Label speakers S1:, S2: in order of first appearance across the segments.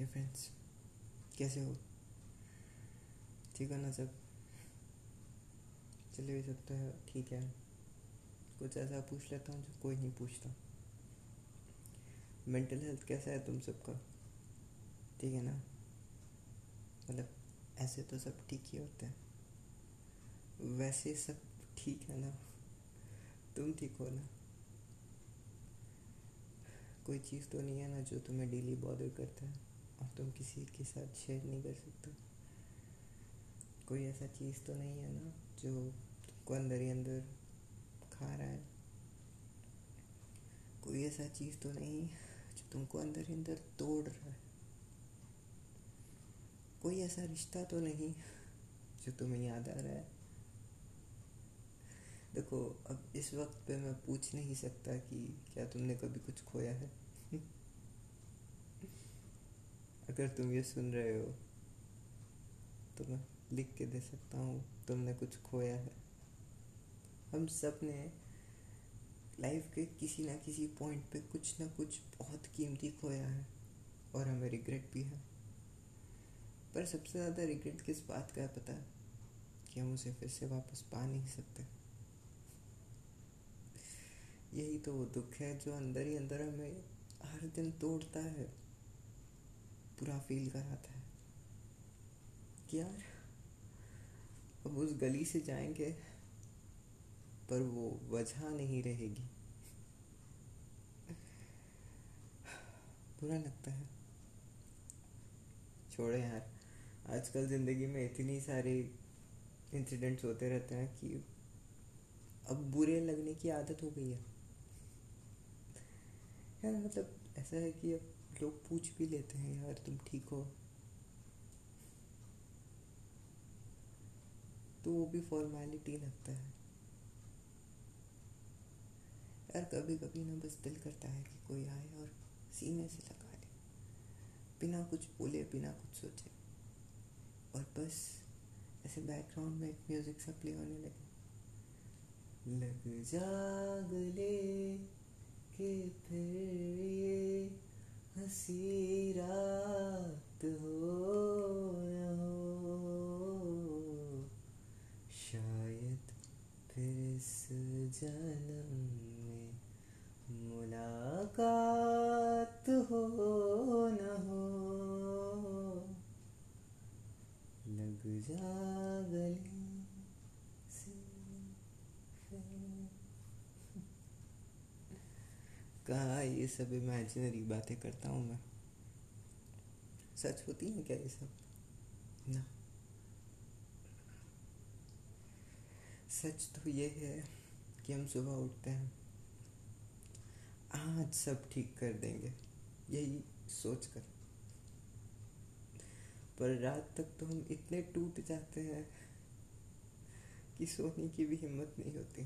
S1: हे friends कैसे हो? ठीक है ना सब? चलिए भी सब तो है, ठीक है। कुछ ऐसा पूछ लेता हूँ जो कोई नहीं पूछता। मेंटल हेल्थ कैसा है तुम सबका? ठीक है ना? मतलब ऐसे तो सब ठीक ही होते हैं। वैसे सब ठीक है ना? तुम ठीक हो ना? कोई चीज़ तो नहीं है ना जो तुम्हें डेली बॉदर करता है। और तुम किसी के साथ शेयर नहीं कर सकते। कोई ऐसा चीज़ तो नहीं है ना जो तुमको अंदर ही अंदर खा रहा है। कोई ऐसा चीज़ तो नहीं जो तुमको अंदर ही अंदर तोड़ रहा है। कोई ऐसा रिश्ता तो नहीं जो तुम्हें याद आ रहा है। देखो, अब इस वक्त पे मैं पूछ नहीं सकता कि क्या तुमने कभी कुछ खोया है? अगर तुम ये सुन रहे हो तो मैं लिख के दे सकता हूँ, तुमने कुछ खोया है। हम सबने लाइफ के किसी ना किसी पॉइंट पे कुछ ना कुछ बहुत कीमती खोया है, और हमें रिग्रेट भी है। पर सबसे ज़्यादा रिग्रेट किस बात का है पता? है कि हम उसे फिर से वापस पा नहीं सकते। यही तो वो दुख है जो अंदर ही अंदर हमें हर दिन तोड़ता है। पूरा फील कराता है। कि यार, अब उस गली से जाएँगे, पर वो वजह नहीं रहेगी। बुरा लगता है। छोड़े यार, आजकल ज़िंदगी में इतनी सारी इंसिडेंट्स होते रहते हैं कि अब बुरे लगने की आदत हो गई है। यार मतलब ऐसा है कि अब लोग पूछ भी लेते हैं, यार तुम ठीक हो। तो वो भी फॉर्मेलिटी लगता है। यार कभी कभी ना बस दिल करता है कि कोई आए और सीने से लगा ले। बिना कुछ बोले, बिना कुछ सोचे। और बस ऐसे बैकग्राउंड में एक म्यूज़िक सा प्ले होने लगे। लग जाग ले। के फिर ये हँसी रात हो हो शायद फिर इस जन्म में मुलाकात हो न हो। लग जा गले से कहा, ये सब इमेजिनरी बातें करता हूँ मैं। सच होती है क्या ये सब? ना। सच तो ये है कि हम सुबह उठते हैं। आज सब ठीक कर देंगे, यही सोच कर पर रात तक तो हम इतने टूट जाते हैं कि सोने की भी हिम्मत नहीं होती।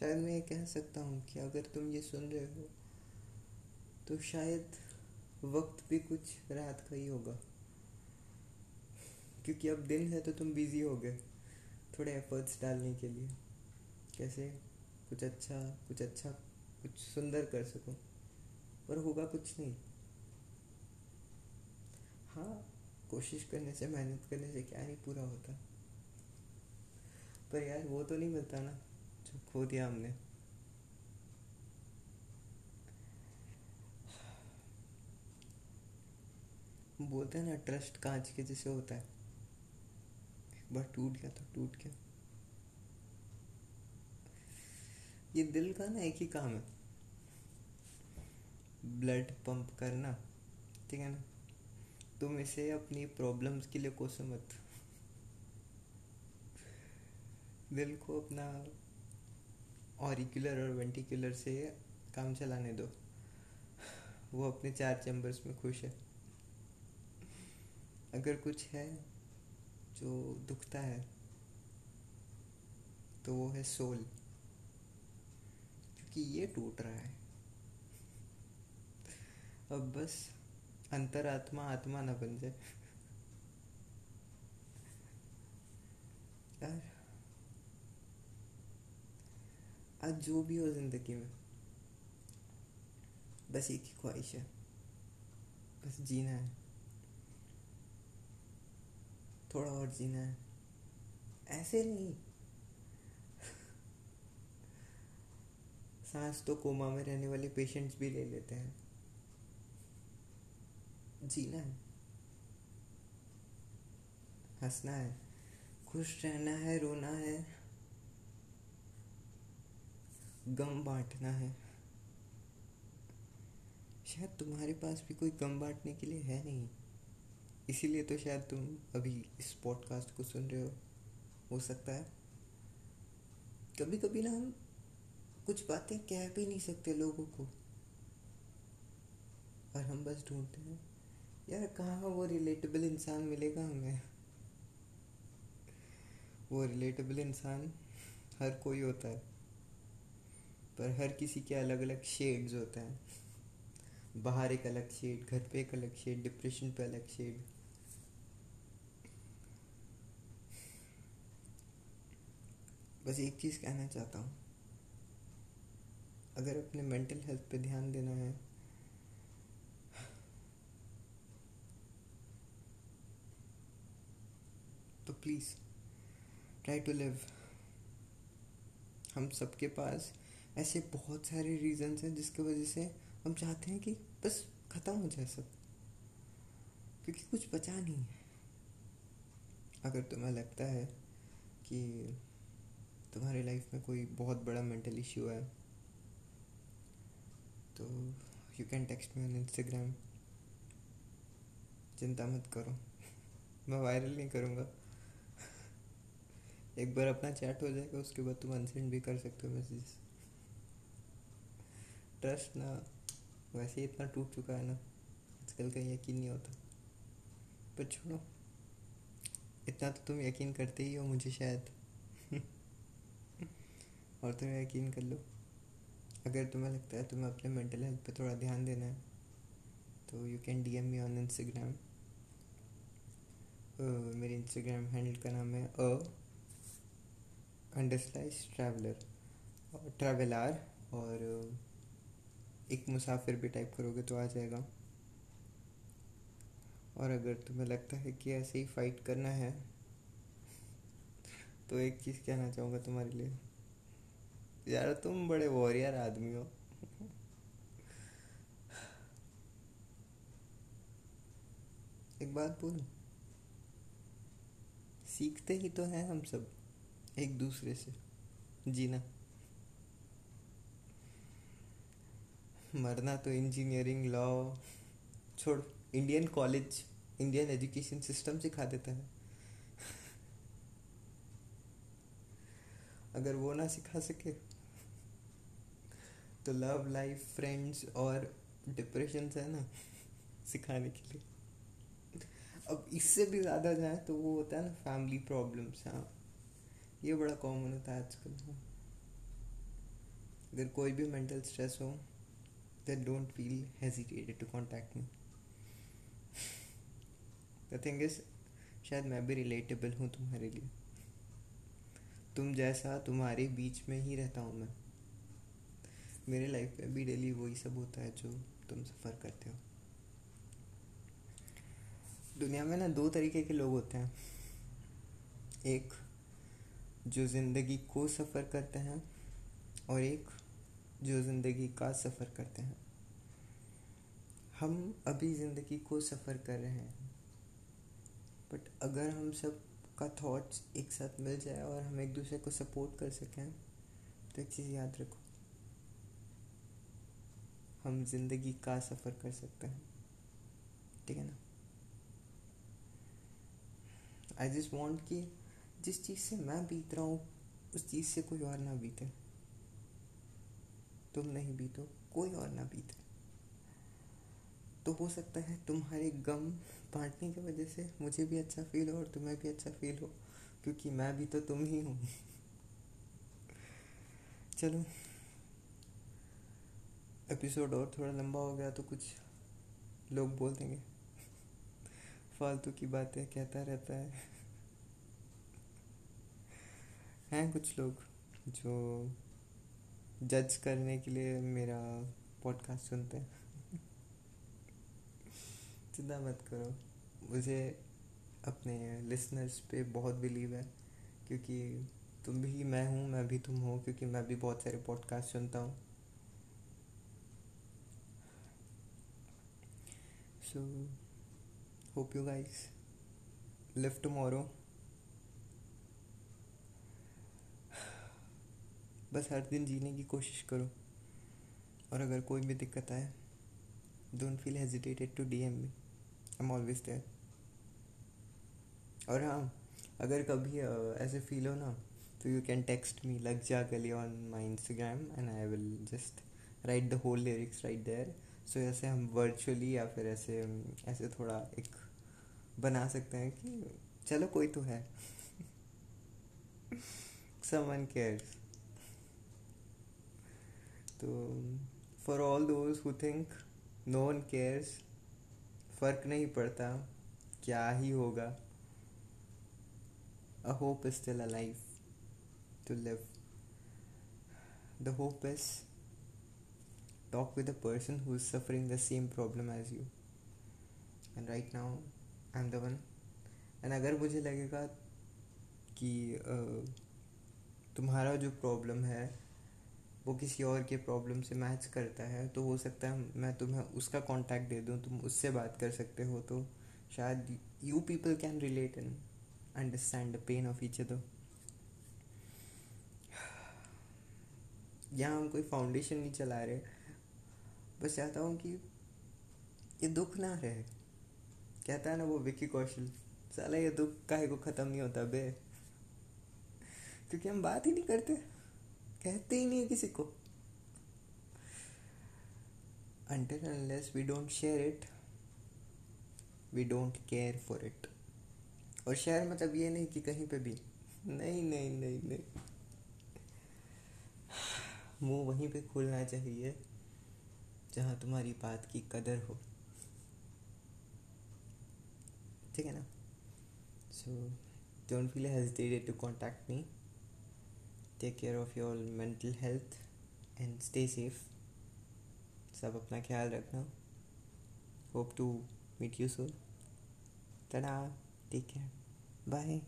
S1: शायद मैं ये कह सकता हूँ कि अगर तुम ये सुन रहे हो तो शायद वक्त भी कुछ रात का ही होगा। क्योंकि अब दिन है तो तुम बिज़ी हो गए, थोड़े एफर्ट्स डालने के लिए। कैसे? कुछ अच्छा कुछ अच्छा कुछ सुंदर कर सको। पर होगा कुछ नहीं। हाँ कोशिश करने से, मेहनत करने से क्या नहीं पूरा होता। पर यार, वो तो नहीं मिलता ना। जो खो दिया हमने। बोलते हैं ना ट्रस्ट कांच के जैसे होता है। एक बार टूट गया तो टूट गया। ये दिल का ना एक ही काम है। ब्लड पंप करना, ठीक है ना? तुम इसे अपनी प्रॉब्लम्स के लिए कोसो मत। दिल को अपना ऑरिकुलर और वेंटिकुलर से काम चलाने दो। वो अपने चार चैम्बर्स में खुश है। अगर कुछ है जो दुखता है तो वो है सोल क्योंकि ये टूट रहा है। अब बस अंतरात्मा आत्मा ना बन जाए। आज जो भी हो ज़िंदगी में, बस एक ही ख्वाहिश है, बस जीना है। थोड़ा और जीना है। ऐसे नहीं। सांस तो कोमा में रहने वाले पेशेंट्स भी ले लेते हैं। जीना है। हंसना है। खुश रहना है, रोना है। गम बांटना है। शायद तुम्हारे पास भी कोई गम बांटने के लिए है नहीं। इसीलिए तो शायद तुम अभी इस पॉडकास्ट को सुन रहे हो। हो सकता है। कभी कभी ना हम कुछ बातें कह भी नहीं सकते लोगों को। और हम बस ढूंढते हैं, यार, कहाँ वो रिलेटेबल इंसान मिलेगा हमें? वो रिलेटेबल इंसान हर कोई होता है। पर हर किसी के अलग अलग शेड्स होते हैं। बाहर एक अलग शेड घर पे एक अलग शेड डिप्रेशन पे अलग शेड बस एक चीज़ कहना चाहता हूँ। अगर अपने मेंटल हेल्थ पे ध्यान देना है तो प्लीज़ ट्राई टू लिव हम सबके पास ऐसे बहुत सारे रीजंस हैं जिसकी वजह से हम चाहते हैं कि बस ख़त्म हो जाए सब। क्योंकि कुछ बचा नहीं है। अगर तुम्हें लगता है कि तुम्हारी लाइफ में कोई बहुत बड़ा मेंटल इश्यू है तो you can text me on Instagram चिंता मत करो। मैं वायरल नहीं करूँगा। एक बार अपना चैट हो जाएगा, उसके बाद तुम अनसेंड भी कर सकते हो मैसेज ट्रस्ट ना, वैसे ही इतना टूट चुका है ना, आजकल का यकीन नहीं होता। पर छोड़ो, इतना तो तुम यकीन करते ही हो मुझे शायद। और थोड़ा यकीन कर लो, अगर तुम्हें लगता है तुम्हें अपने मेंटल हेल्थ पे थोड़ा ध्यान देना है तो you can D M me on Instagram मेरे इंस्टाग्राम हैंडल का नाम है अ अंडरस्लाइस ट्रैवलर और ट्रैवलर और एक मुसाफिर भी टाइप करोगे तो आ जाएगा। और अगर तुम्हें लगता है कि ऐसे ही फाइट करना है तो एक चीज़ कहना चाहूँगा तुम्हारे लिए। यार तुम बड़े वॉरियर आदमी हो। एक बात बोलूँ? सीखते ही तो हैं हम सब, एक दूसरे से। जीना। मरना तो इंजीनियरिंग लॉ छोड़ Indian college Indian education system सिखा देता है। अगर वो ना सिखा सके तो लव लाइफ फ्रेंड्स और डिप्रेशन है ना, सिखाने के लिए। अब इससे भी ज़्यादा जाए तो वो होता है ना फैमिली प्रॉब्लम्स हाँ। ये बड़ा कॉमन होता है आजकल। अगर कोई भी मेंटल स्ट्रेस हो then don't feel hesitated to contact me the thing is शायद मैं भी रिलेटेबल हूँ तुम्हारे लिए। तुम जैसा तुम्हारे बीच में ही रहता हूँ मैं। मेरे लाइफ में भी डेली वही सब होता है जो तुम सफ़र करते हो। दुनिया में ना दो तरीके के लोग होते हैं। एक जो ज़िंदगी को सफ़र करते हैं और एक जो ज़िंदगी का सफ़र करते हैं। हम अभी ज़िंदगी को सफ़र कर रहे हैं। बट अगर हम सब का थॉट्स एक साथ मिल जाए और हम एक दूसरे को सपोर्ट कर सकें तो एक चीज़ याद रखो। हम ज़िंदगी का सफ़र कर सकते हैं। ठीक है ना? आई जस्ट वॉन्ट कि जिस चीज़ से मैं बीत रहा हूँ, उस चीज़ से कोई और ना बीते। तुम नहीं बीतो, कोई और ना बीते। तो हो सकता है तुम्हारे गम बांटने की वजह से मुझे भी अच्छा फील हो और तुम्हें भी अच्छा फील हो, क्योंकि मैं भी तो तुम ही हूँ। चलो एपिसोड और थोड़ा लंबा हो गया तो कुछ लोग बोल देंगे। फालतू की बातें कहता रहता है। हैं कुछ लोग जो जज करने के लिए मेरा पॉडकास्ट सुनते हैं। चिंता मत करो। मुझे अपने लिसनर्स पे बहुत बिलीव है, क्योंकि तुम भी मैं हूँ, मैं भी तुम हो, क्योंकि मैं भी बहुत सारे पॉडकास्ट सुनता हूँ। So hope you guys live tomorrow बस हर दिन जीने की कोशिश करो। और अगर कोई भी दिक्कत आए don't feel hesitated to D M me I am always there और हाँ अगर कभी ऐसे फील हो ना तो यू कैन टेक्स्ट मी लग जा गली on my Instagram and I will just write the whole lyrics right there so ऐसे हम वर्चुअली या फिर ऐसे ऐसे थोड़ा एक बना सकते हैं कि चलो कोई तो है। समवन केयर्स तो for all those who think no one cares फ़र्क नहीं पड़ता क्या ही होगा। A hope is still a life to live the hope is talk with a person who is suffering the same problem as you. And right now, i'm the one. And अगर मुझे लगेगा कि तुम्हारा जो प्रॉब्लम है वो किसी और के प्रॉब्लम से मैच करता है तो हो सकता है मैं तुम्हें उसका कांटेक्ट दे दूँ, तुम उससे बात कर सकते हो तो शायद you people can relate and understand the pain of each other यहाँ हम कोई फाउंडेशन नहीं चला रहे, बस चाहता हूँ कि ये दुख ना रहे। कहता है ना वो विकी कौशल, साला ये दुख काहे को ख़त्म नहीं होता बे? क्योंकि हम बात ही नहीं करते। कहते ही नहीं है किसी को। Until unless we don't share it, we don't care for it. और शेयर मतलब ये नहीं कि कहीं पे भी। नहीं नहीं नहीं नहीं। मुँह वहीं पे खोलना चाहिए, जहाँ तुम्हारी बात की कदर हो। ठीक है ना? So don't feel hesitated to contact me take care of your mental health and stay safe सब अपना ख्याल रखना। Hope to meet you soon तना टेक केयर बाय